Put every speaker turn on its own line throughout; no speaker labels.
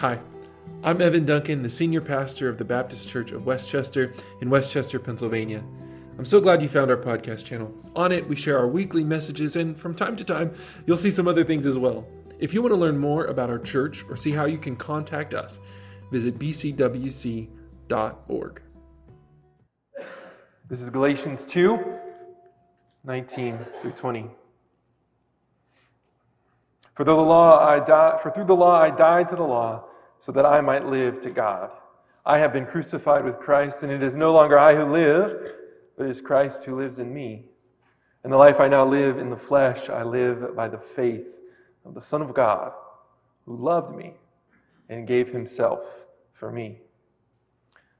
Hi, I'm Evan Duncan, the senior pastor of the Baptist Church of West Chester in West Chester, Pennsylvania. I'm so glad you found our podcast channel. On it, we share our weekly messages, and from time to time, you'll see some other things as well. If you want to learn more about our church or see how you can contact us, visit bcwc.org. This is Galatians 2 19 through 20. For though the law I die, for through the law I died to the law so that I might live to God. I have been crucified with Christ, and it is no longer I who live, but it is Christ who lives in me. And the life I now live in the flesh, I live by the faith of the Son of God, who loved me and gave himself for me.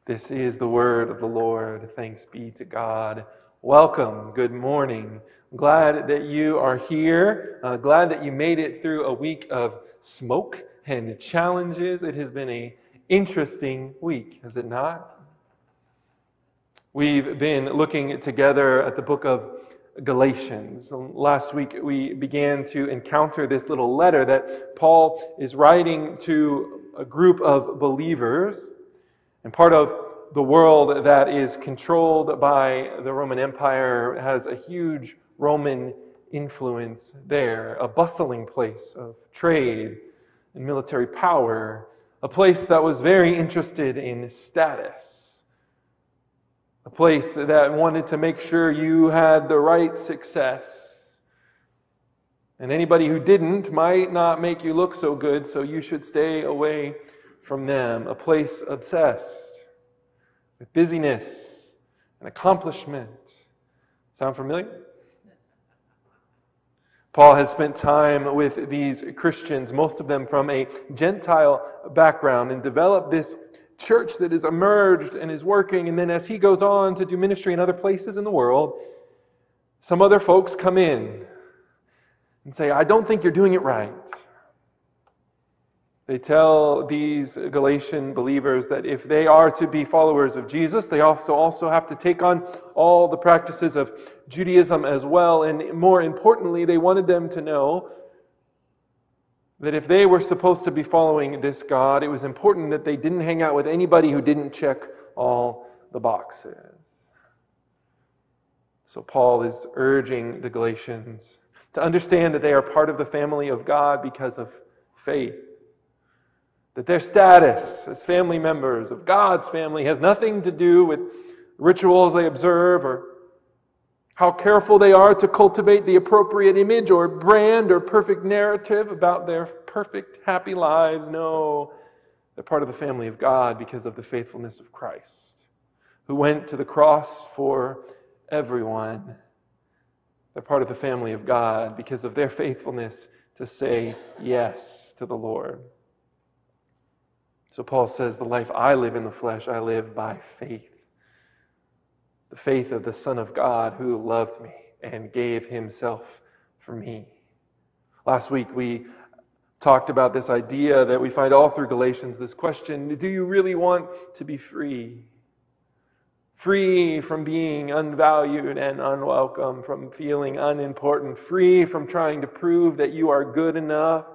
This is the word of the Lord. Thanks be to God. Welcome. Good morning. Glad that you are here. Uh, glad that you made it through a week of smoke and challenges. It has been a interesting week, has it not? We've been looking together at the book of Galatians. Last week we began to encounter this little letter that Paul is writing to a group of believers and part of the world that is controlled by the Roman Empire has a huge Roman influence there, a bustling place of trade and military power, a place that was very interested in status, a place that wanted to make sure you had the right success. And anybody who didn't might not make you look so good, so you should stay away from them. A place obsessed with busyness and accomplishment. Sound familiar? Paul had spent time with these Christians, most of them from a Gentile background, and developed this church that is emerged and is working. And then as he goes on to do ministry in other places in the world, some other folks come in and say, I don't think you're doing it right. They tell these Galatian believers that if they are to be followers of Jesus, they also, also have to take on all the practices of Judaism as well. And more importantly, they wanted them to know that if they were supposed to be following this God, it was important that they didn't hang out with anybody who didn't check all the boxes. So Paul is urging the Galatians to understand that they are part of the family of God because of faith that their status as family members of God's family has nothing to do with rituals they observe or how careful they are to cultivate the appropriate image or brand or perfect narrative about their perfect, happy lives. No, they're part of the family of God because of the faithfulness of Christ, who went to the cross for everyone. They're part of the family of God because of their faithfulness to say yes to the Lord. So Paul says, The life I live in the flesh, I live by faith. The faith of the Son of God who loved me and gave himself for me. Last week we talked about this idea that we find all through Galatians this question do you really want to be free? Free from being unvalued and unwelcome, from feeling unimportant, free from trying to prove that you are good enough,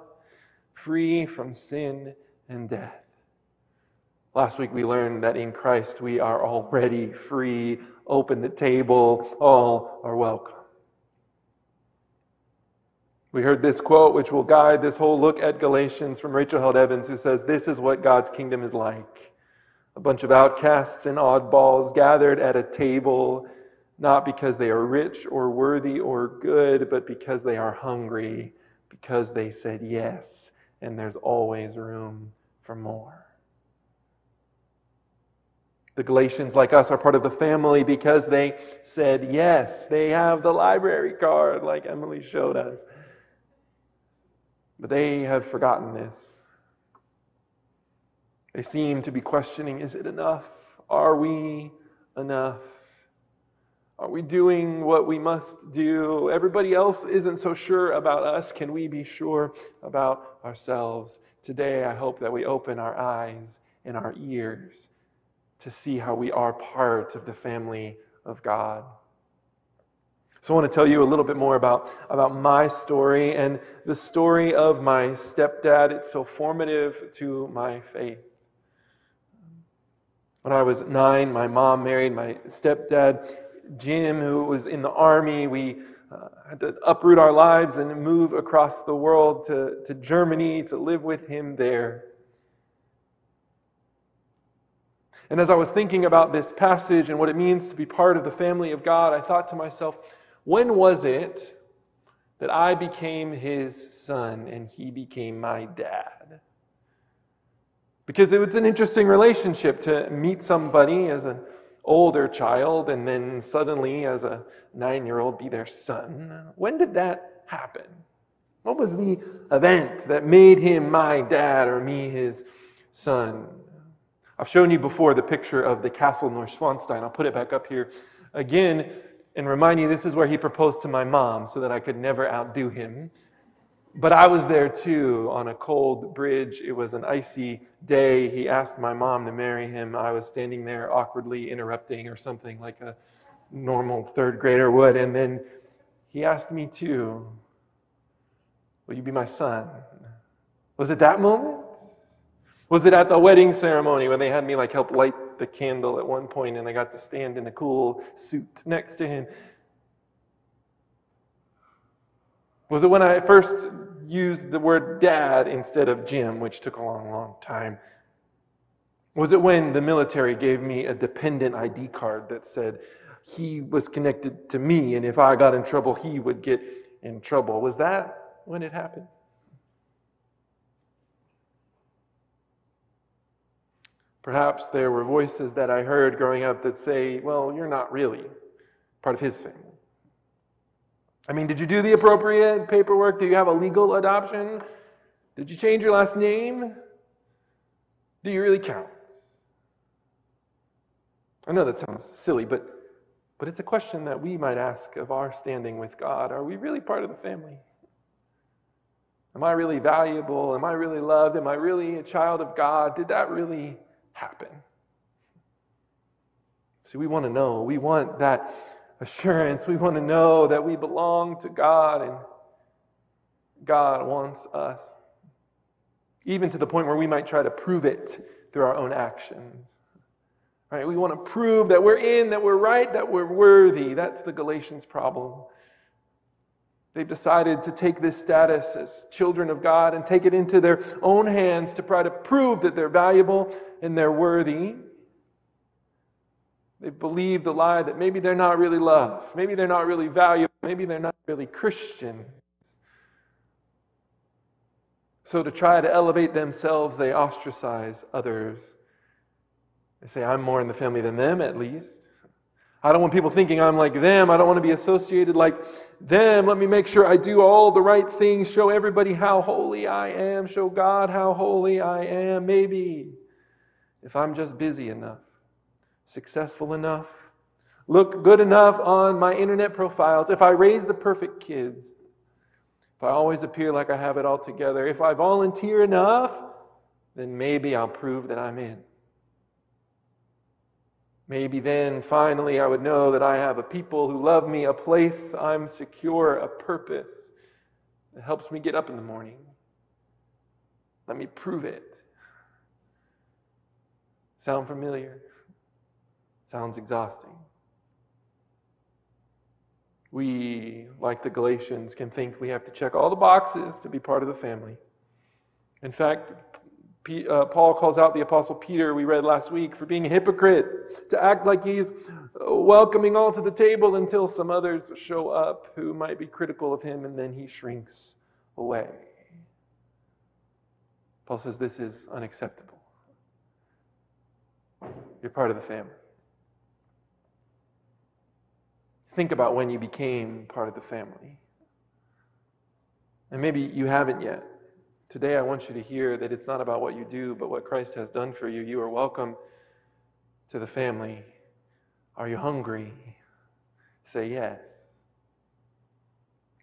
free from sin and death. Last week we learned that in Christ we are already free, open the table, all are welcome. We heard this quote, which will guide this whole look at Galatians from Rachel Held Evans, who says, This is what God's kingdom is like. A bunch of outcasts and oddballs gathered at a table, not because they are rich or worthy or good, but because they are hungry, because they said yes, and there's always room for more. The Galatians, like us, are part of the family because they said yes. They have the library card, like Emily showed us. But they have forgotten this. They seem to be questioning is it enough? Are we enough? Are we doing what we must do? Everybody else isn't so sure about us. Can we be sure about ourselves? Today, I hope that we open our eyes and our ears to see how we are part of the family of God. So I want to tell you a little bit more about, about my story and the story of my stepdad. It's so formative to my faith. When I was nine, my mom married my stepdad, Jim, who was in the army. We uh, had to uproot our lives and move across the world to, to Germany to live with him there. And as I was thinking about this passage and what it means to be part of the family of God, I thought to myself, when was it that I became his son and he became my dad? Because it was an interesting relationship to meet somebody as an older child and then suddenly, as a nine year old, be their son. When did that happen? What was the event that made him my dad or me his son? I've shown you before the picture of the castle Neuschwanstein. I'll put it back up here again and remind you this is where he proposed to my mom so that I could never outdo him. But I was there too on a cold bridge. It was an icy day. He asked my mom to marry him. I was standing there awkwardly interrupting or something like a normal third grader would. And then he asked me too, Will you be my son? Was it that moment? Was it at the wedding ceremony when they had me like help light the candle at one point and I got to stand in a cool suit next to him? Was it when I first used the word dad instead of Jim, which took a long, long time? Was it when the military gave me a dependent ID card that said he was connected to me and if I got in trouble, he would get in trouble? Was that when it happened? Perhaps there were voices that I heard growing up that say, well, you're not really part of his family. I mean, did you do the appropriate paperwork? Do you have a legal adoption? Did you change your last name? Do you really count? I know that sounds silly, but, but it's a question that we might ask of our standing with God. Are we really part of the family? Am I really valuable? Am I really loved? Am I really a child of God? Did that really happen. See, we want to know. We want that assurance. We want to know that we belong to God and God wants us. Even to the point where we might try to prove it through our own actions. Right? We want to prove that we're in, that we're right, that we're worthy. That's the Galatians problem. They've decided to take this status as children of God and take it into their own hands to try to prove that they're valuable and they're worthy. They've believed the lie that maybe they're not really loved, maybe they're not really valuable, maybe they're not really Christian. So, to try to elevate themselves, they ostracize others. They say, I'm more in the family than them, at least. I don't want people thinking I'm like them. I don't want to be associated like them. Let me make sure I do all the right things, show everybody how holy I am, show God how holy I am. Maybe if I'm just busy enough, successful enough, look good enough on my internet profiles, if I raise the perfect kids, if I always appear like I have it all together, if I volunteer enough, then maybe I'll prove that I'm in. Maybe then finally I would know that I have a people who love me, a place I'm secure, a purpose that helps me get up in the morning. Let me prove it. Sound familiar? Sounds exhausting. We, like the Galatians, can think we have to check all the boxes to be part of the family. In fact, uh, Paul calls out the Apostle Peter, we read last week, for being a hypocrite, to act like he's welcoming all to the table until some others show up who might be critical of him, and then he shrinks away. Paul says this is unacceptable. You're part of the family. Think about when you became part of the family. And maybe you haven't yet. Today, I want you to hear that it's not about what you do, but what Christ has done for you. You are welcome to the family. Are you hungry? Say yes.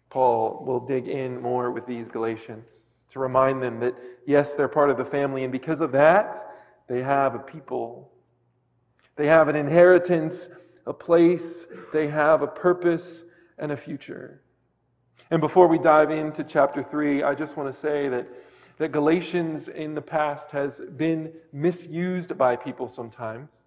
Paul will dig in more with these Galatians to remind them that, yes, they're part of the family, and because of that, they have a people. They have an inheritance, a place, they have a purpose, and a future. And before we dive into chapter 3, I just want to say that, that Galatians in the past has been misused by people sometimes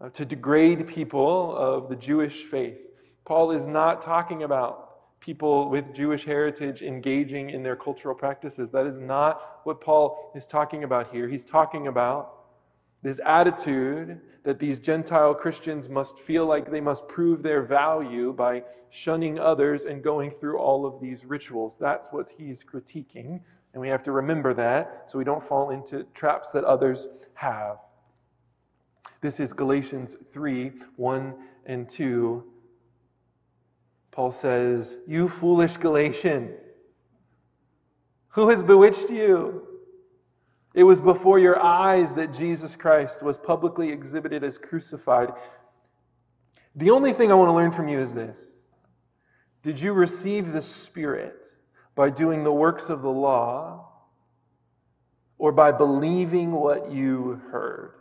uh, to degrade people of the Jewish faith. Paul is not talking about people with Jewish heritage engaging in their cultural practices. That is not what Paul is talking about here. He's talking about this attitude that these Gentile Christians must feel like they must prove their value by shunning others and going through all of these rituals. That's what he's critiquing. And we have to remember that so we don't fall into traps that others have. This is Galatians 3 1 and 2. Paul says, You foolish Galatians, who has bewitched you? It was before your eyes that Jesus Christ was publicly exhibited as crucified. The only thing I want to learn from you is this Did you receive the Spirit by doing the works of the law or by believing what you heard?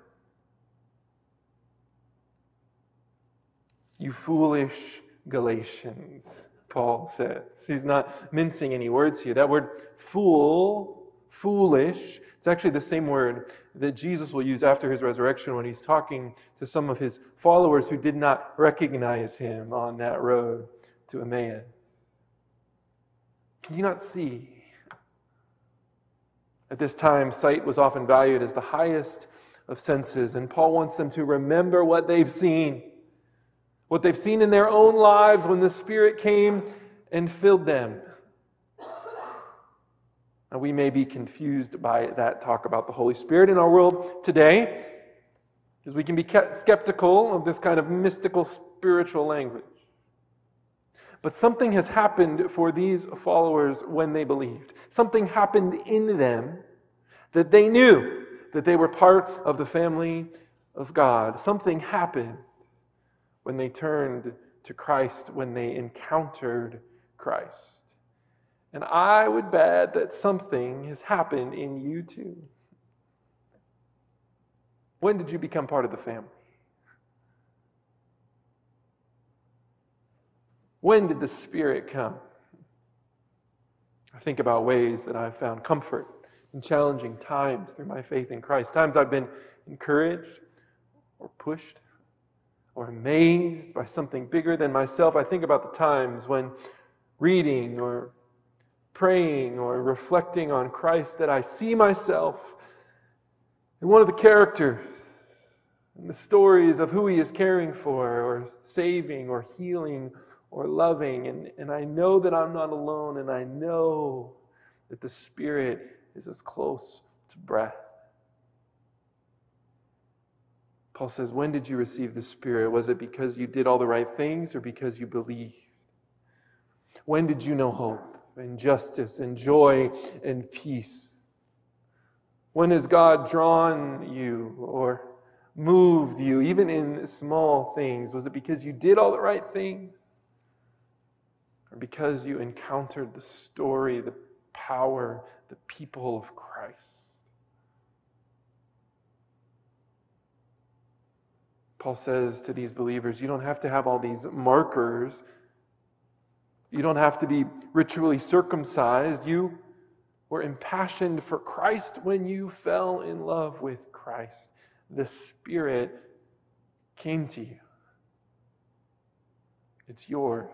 You foolish Galatians, Paul says. He's not mincing any words here. That word fool, foolish, it's actually the same word that Jesus will use after his resurrection when he's talking to some of his followers who did not recognize him on that road to Emmaus. Can you not see? At this time, sight was often valued as the highest of senses, and Paul wants them to remember what they've seen, what they've seen in their own lives when the Spirit came and filled them. We may be confused by that talk about the Holy Spirit in our world today, because we can be skeptical of this kind of mystical spiritual language. But something has happened for these followers when they believed. Something happened in them that they knew that they were part of the family of God. Something happened when they turned to Christ, when they encountered Christ. And I would bet that something has happened in you too. When did you become part of the family? When did the Spirit come? I think about ways that I've found comfort in challenging times through my faith in Christ. Times I've been encouraged or pushed or amazed by something bigger than myself. I think about the times when reading or praying or reflecting on Christ that I see myself in one of the characters in the stories of who he is caring for or saving or healing or loving. And, and I know that I'm not alone, and I know that the Spirit is as close to breath. Paul says, When did you receive the Spirit? Was it because you did all the right things or because you believed? When did you know hope? And justice and joy and peace? When has God drawn you or moved you, even in small things? Was it because you did all the right things? Or because you encountered the story, the power, the people of Christ? Paul says to these believers, you don't have to have all these markers you don't have to be ritually circumcised. You were impassioned for Christ when you fell in love with Christ. The Spirit came to you. It's yours.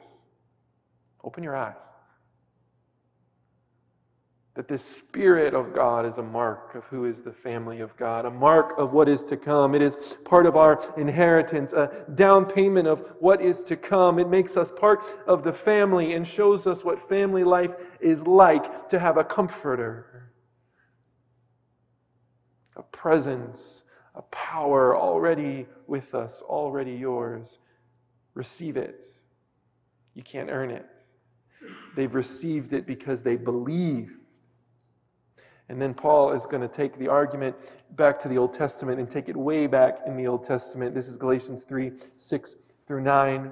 Open your eyes that the Spirit of God is a mark of who is the family of God, a mark of what is to come. It is part of our inheritance, a down payment of what is to come. It makes us part of the family and shows us what family life is like to have a comforter, a presence, a power already with us, already yours. Receive it. You can't earn it. They've received it because they believe and then Paul is going to take the argument back to the Old Testament and take it way back in the Old Testament. This is Galatians 3 6 through 9.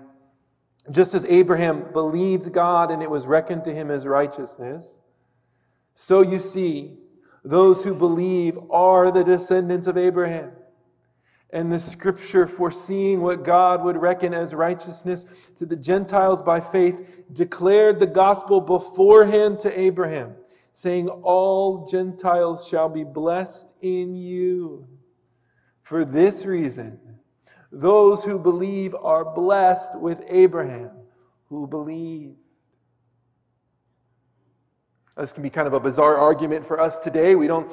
Just as Abraham believed God and it was reckoned to him as righteousness, so you see, those who believe are the descendants of Abraham. and the scripture foreseeing what God would reckon as righteousness to the Gentiles by faith, declared the gospel beforehand to Abraham, saying, All Gentiles shall be blessed in you. For this reason, those who believe are blessed with Abraham, who believed. This can be kind of a bizarre argument for us today. We don't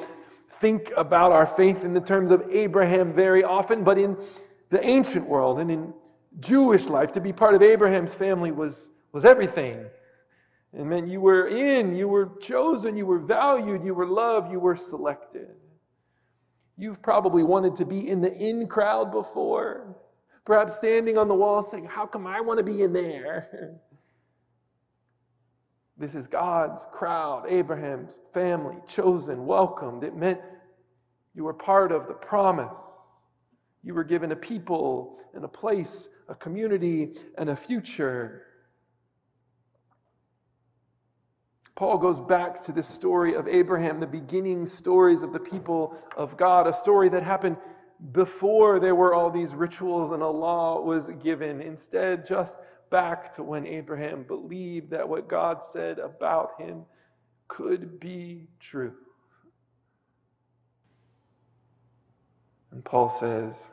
think about our faith in the terms of Abraham very often, but in the ancient world and in Jewish life, to be part of Abraham's family was, was everything. It meant you were in, you were chosen, you were valued, you were loved, you were selected. You've probably wanted to be in the in crowd before, perhaps standing on the wall saying, How come I want to be in there? This is God's crowd, Abraham's family, chosen, welcomed. It meant you were part of the promise. You were given a people and a place, a community, and a future. Paul goes back to this story of Abraham, the beginning stories of the people of God, a story that happened before there were all these rituals and a law was given. Instead, just back to when Abraham believed that what God said about him could be true. And Paul says,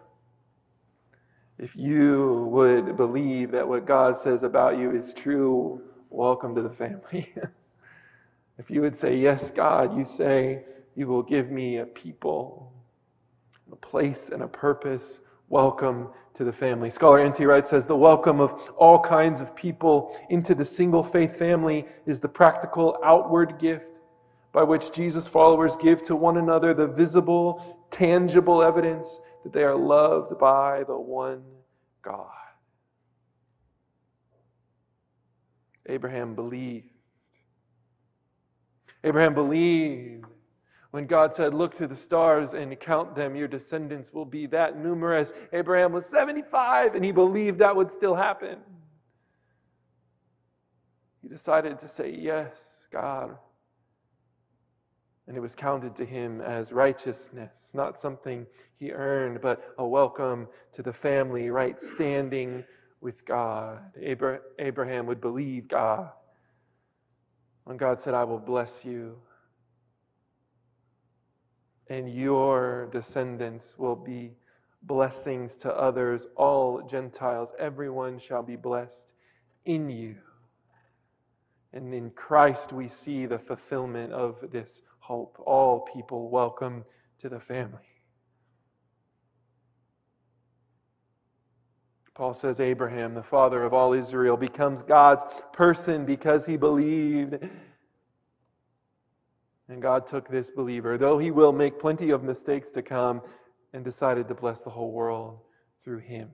if you would believe that what God says about you is true, welcome to the family. if you would say, Yes, God, you say you will give me a people, a place, and a purpose welcome to the family. Scholar N.T. Wright says the welcome of all kinds of people into the single faith family is the practical outward gift by which Jesus' followers give to one another the visible, tangible evidence that they are loved by the one God. Abraham believed. Abraham believed when God said, Look to the stars and count them, your descendants will be that numerous. Abraham was 75 and he believed that would still happen. He decided to say, Yes, God. And it was counted to him as righteousness, not something he earned, but a welcome to the family, right standing with God. Abraham would believe God. When God said, I will bless you and your descendants will be blessings to others, all Gentiles. Everyone shall be blessed in you. And in Christ, we see the fulfillment of this hope. All people welcome to the family. Paul says Abraham, the father of all Israel, becomes God's person because he believed and God took this believer, though he will make plenty of mistakes to come, and decided to bless the whole world through him.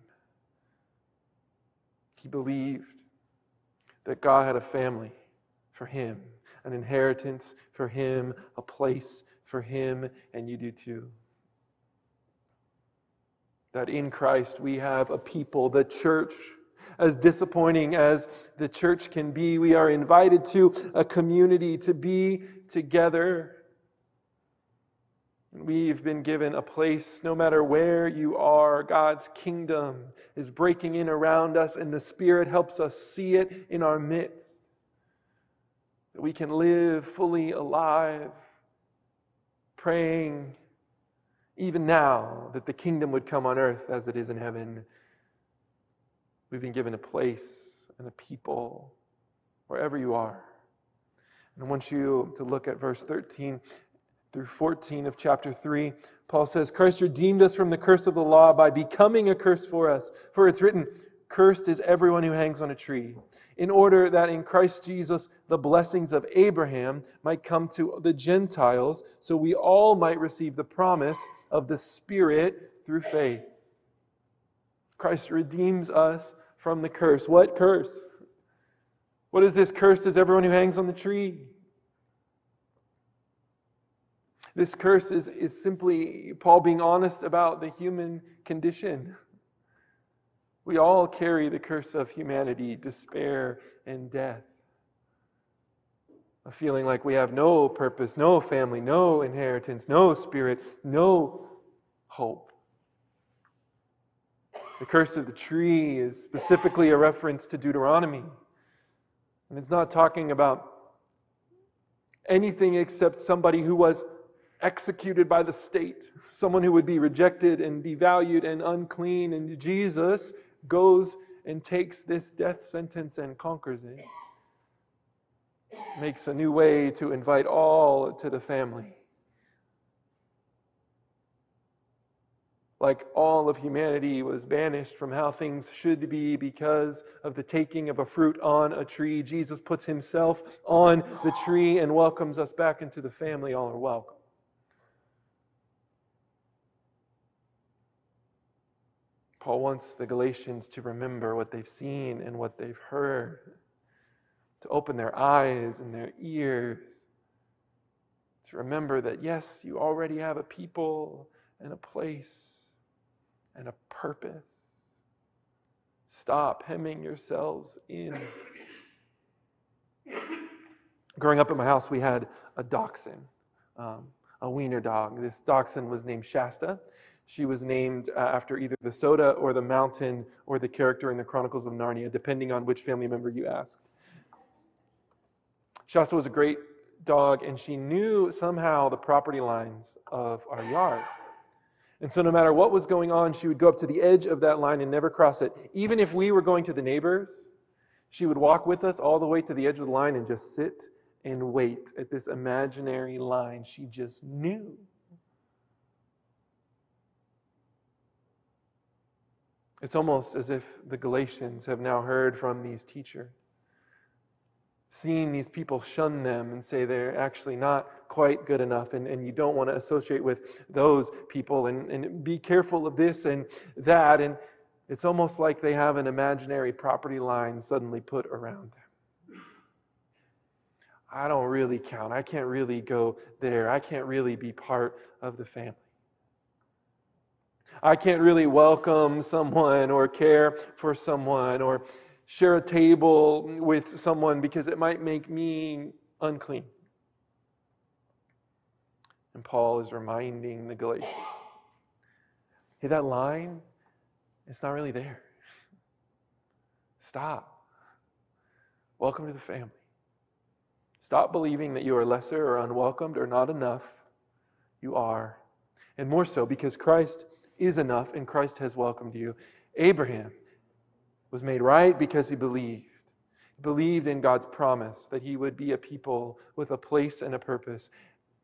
He believed that God had a family for him, an inheritance for him, a place for him, and you do too. That in Christ we have a people, the church as disappointing as the church can be, we are invited to a community to be together. We've been given a place, no matter where you are, God's kingdom is breaking in around us, and the Spirit helps us see it in our midst. That we can live fully alive, praying even now that the kingdom would come on earth as it is in heaven. We've been given a place and a people wherever you are. And I want you to look at verse 13 through 14 of chapter 3. Paul says, Christ redeemed us from the curse of the law by becoming a curse for us. For it's written, Cursed is everyone who hangs on a tree, in order that in Christ Jesus the blessings of Abraham might come to the Gentiles, so we all might receive the promise of the Spirit through faith. Christ redeems us from the curse. What curse? What is this curse is everyone who hangs on the tree? This curse is, is simply Paul being honest about the human condition. We all carry the curse of humanity, despair, and death. A feeling like we have no purpose, no family, no inheritance, no spirit, no hope. The curse of the tree is specifically a reference to Deuteronomy. And it's not talking about anything except somebody who was executed by the state, someone who would be rejected and devalued and unclean. And Jesus goes and takes this death sentence and conquers it. Makes a new way to invite all to the family. Like all of humanity was banished from how things should be because of the taking of a fruit on a tree, Jesus puts himself on the tree and welcomes us back into the family. All are welcome. Paul wants the Galatians to remember what they've seen and what they've heard, to open their eyes and their ears, to remember that, yes, you already have a people and a place and a purpose. Stop hemming yourselves in. Growing up at my house, we had a dachshund, um, a wiener dog. This dachshund was named Shasta. She was named uh, after either the soda or the mountain or the character in the Chronicles of Narnia, depending on which family member you asked. Shasta was a great dog, and she knew somehow the property lines of our yard. And so, no matter what was going on, she would go up to the edge of that line and never cross it. Even if we were going to the neighbors, she would walk with us all the way to the edge of the line and just sit and wait at this imaginary line. She just knew. It's almost as if the Galatians have now heard from these teachers, seeing these people shun them and say they're actually not quite good enough, and, and you don't want to associate with those people, and, and be careful of this and that. And it's almost like they have an imaginary property line suddenly put around them. I don't really count. I can't really go there. I can't really be part of the family. I can't really welcome someone or care for someone or share a table with someone because it might make me unclean. And Paul is reminding the Galatians hey, that line, it's not really there. Stop. Welcome to the family. Stop believing that you are lesser or unwelcomed or not enough. You are. And more so because Christ is enough and Christ has welcomed you. Abraham was made right because he believed. He believed in God's promise that he would be a people with a place and a purpose.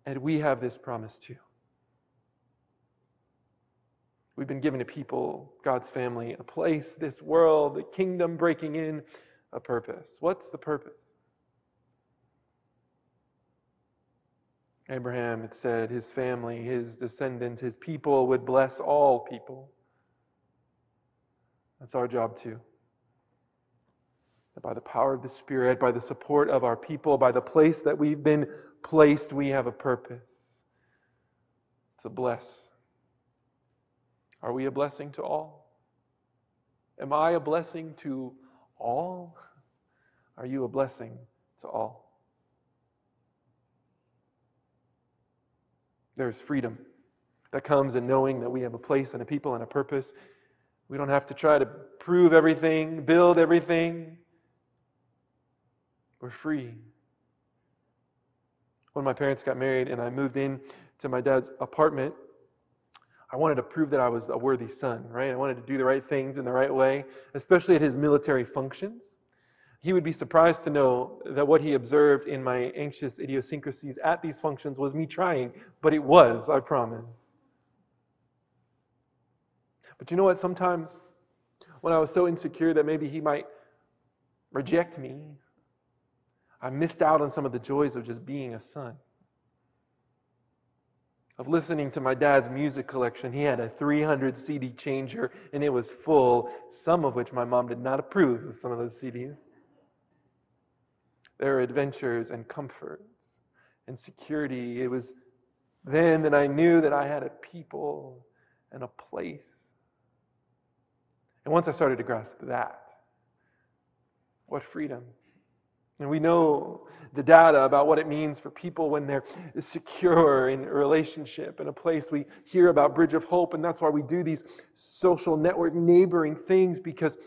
And we have this promise too. We've been given a people, God's family, a place, this world, the kingdom breaking in, a purpose. What's the purpose? Abraham, it said, his family, his descendants, his people would bless all people. That's our job too. That by the power of the Spirit, by the support of our people, by the place that we've been placed, we have a purpose to bless. Are we a blessing to all? Am I a blessing to all? Are you a blessing to all? There's freedom that comes in knowing that we have a place and a people and a purpose. We don't have to try to prove everything, build everything. We're free. When my parents got married and I moved in to my dad's apartment, I wanted to prove that I was a worthy son, right? I wanted to do the right things in the right way, especially at his military functions. He would be surprised to know that what he observed in my anxious idiosyncrasies at these functions was me trying, but it was, I promise. But you know what? Sometimes when I was so insecure that maybe he might reject me, I missed out on some of the joys of just being a son. Of listening to my dad's music collection. He had a 300 CD changer and it was full, some of which my mom did not approve of some of those CDs. There are adventures and comforts and security. It was then that I knew that I had a people and a place. And once I started to grasp that, what freedom. And we know the data about what it means for people when they're secure in a relationship in a place. We hear about Bridge of Hope, and that's why we do these social network neighboring things because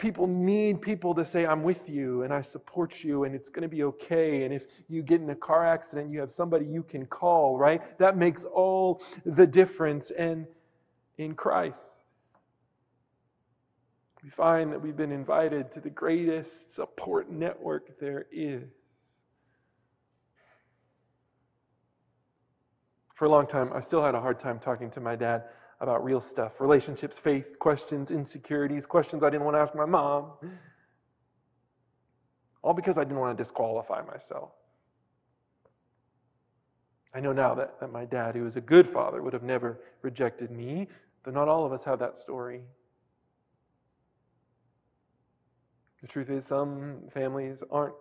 people need people to say, I'm with you and I support you and it's going to be okay. And if you get in a car accident, you have somebody you can call, right? That makes all the difference. And in Christ, we find that we've been invited to the greatest support network there is. For a long time, I still had a hard time talking to my dad about real stuff relationships, faith, questions, insecurities, questions I didn't want to ask my mom. All because I didn't want to disqualify myself. I know now that, that my dad, who was a good father, would have never rejected me, though not all of us have that story. The truth is, some families aren't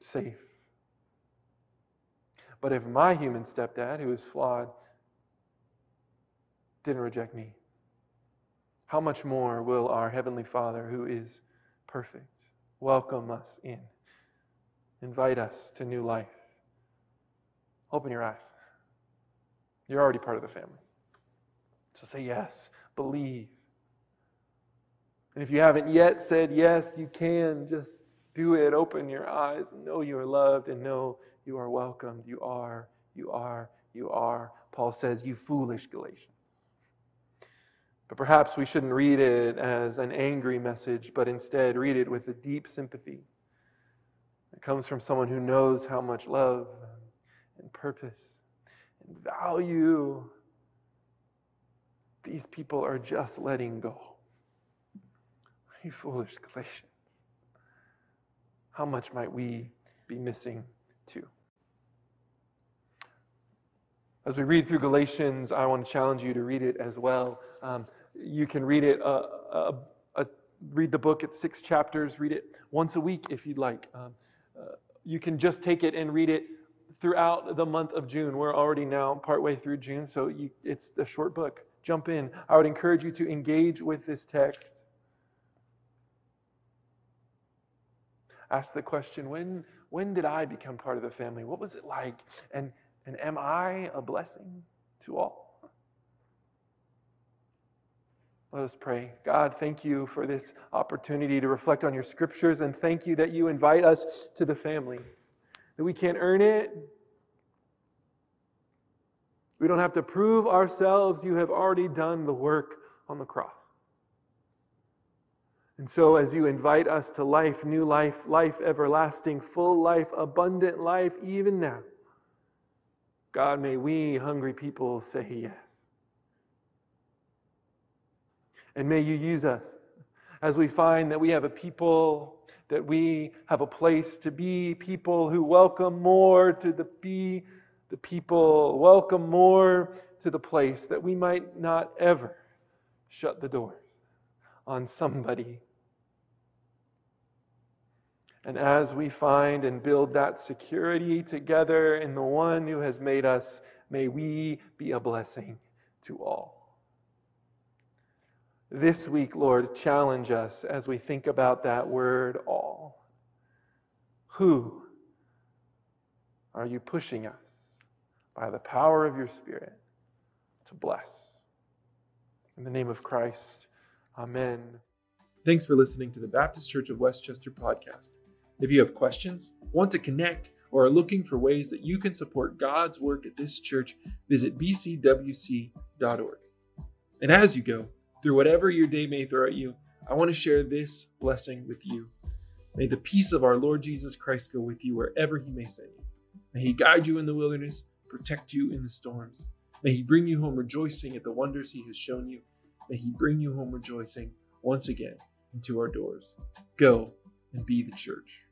safe. But if my human stepdad, who is flawed, didn't reject me, how much more will our Heavenly Father, who is perfect, welcome us in, invite us to new life? Open your eyes. You're already part of the family. So say yes, believe, and if you haven't yet said yes, you can just do it. Open your eyes and know you are loved and know you are welcomed. You are, you are, you are. Paul says, You foolish Galatians. But perhaps we shouldn't read it as an angry message, but instead read it with a deep sympathy. It comes from someone who knows how much love and purpose and value these people are just letting go. You foolish Galatians. How much might we be missing too? As we read through Galatians, I want to challenge you to read it as well. Um, you can read it, uh, uh, uh, read the book at six chapters, read it once a week if you'd like. Um, uh, you can just take it and read it throughout the month of June. We're already now partway through June, so you, it's a short book. Jump in. I would encourage you to engage with this text. ask the question when, when did I become part of the family? What was it like? And, and am I a blessing to all? Let us pray. God, thank you for this opportunity to reflect on your scriptures, and thank you that you invite us to the family, that we can't earn it. We don't have to prove ourselves. You have already done the work on the cross. And so, as you invite us to life, new life, life everlasting, full life, abundant life, even now, God, may we, hungry people, say yes. And may you use us as we find that we have a people, that we have a place to be people who welcome more to the be the people, welcome more to the place that we might not ever shut the doors on somebody and as we find and build that security together in the one who has made us, may we be a blessing to all. This week, Lord, challenge us as we think about that word all. Who are you pushing us by the power of your Spirit to bless? In the name of Christ, amen. Thanks for listening to the Baptist Church of West Chester podcast. If you have questions, want to connect, or are looking for ways that you can support God's work at this church, visit bcwc.org. And as you go, through whatever your day may throw at you, I want to share this blessing with you. May the peace of our Lord Jesus Christ go with you wherever he may send you. May he guide you in the wilderness, protect you in the storms. May he bring you home rejoicing at the wonders he has shown you. May he bring you home rejoicing once again into our doors. Go and be the church.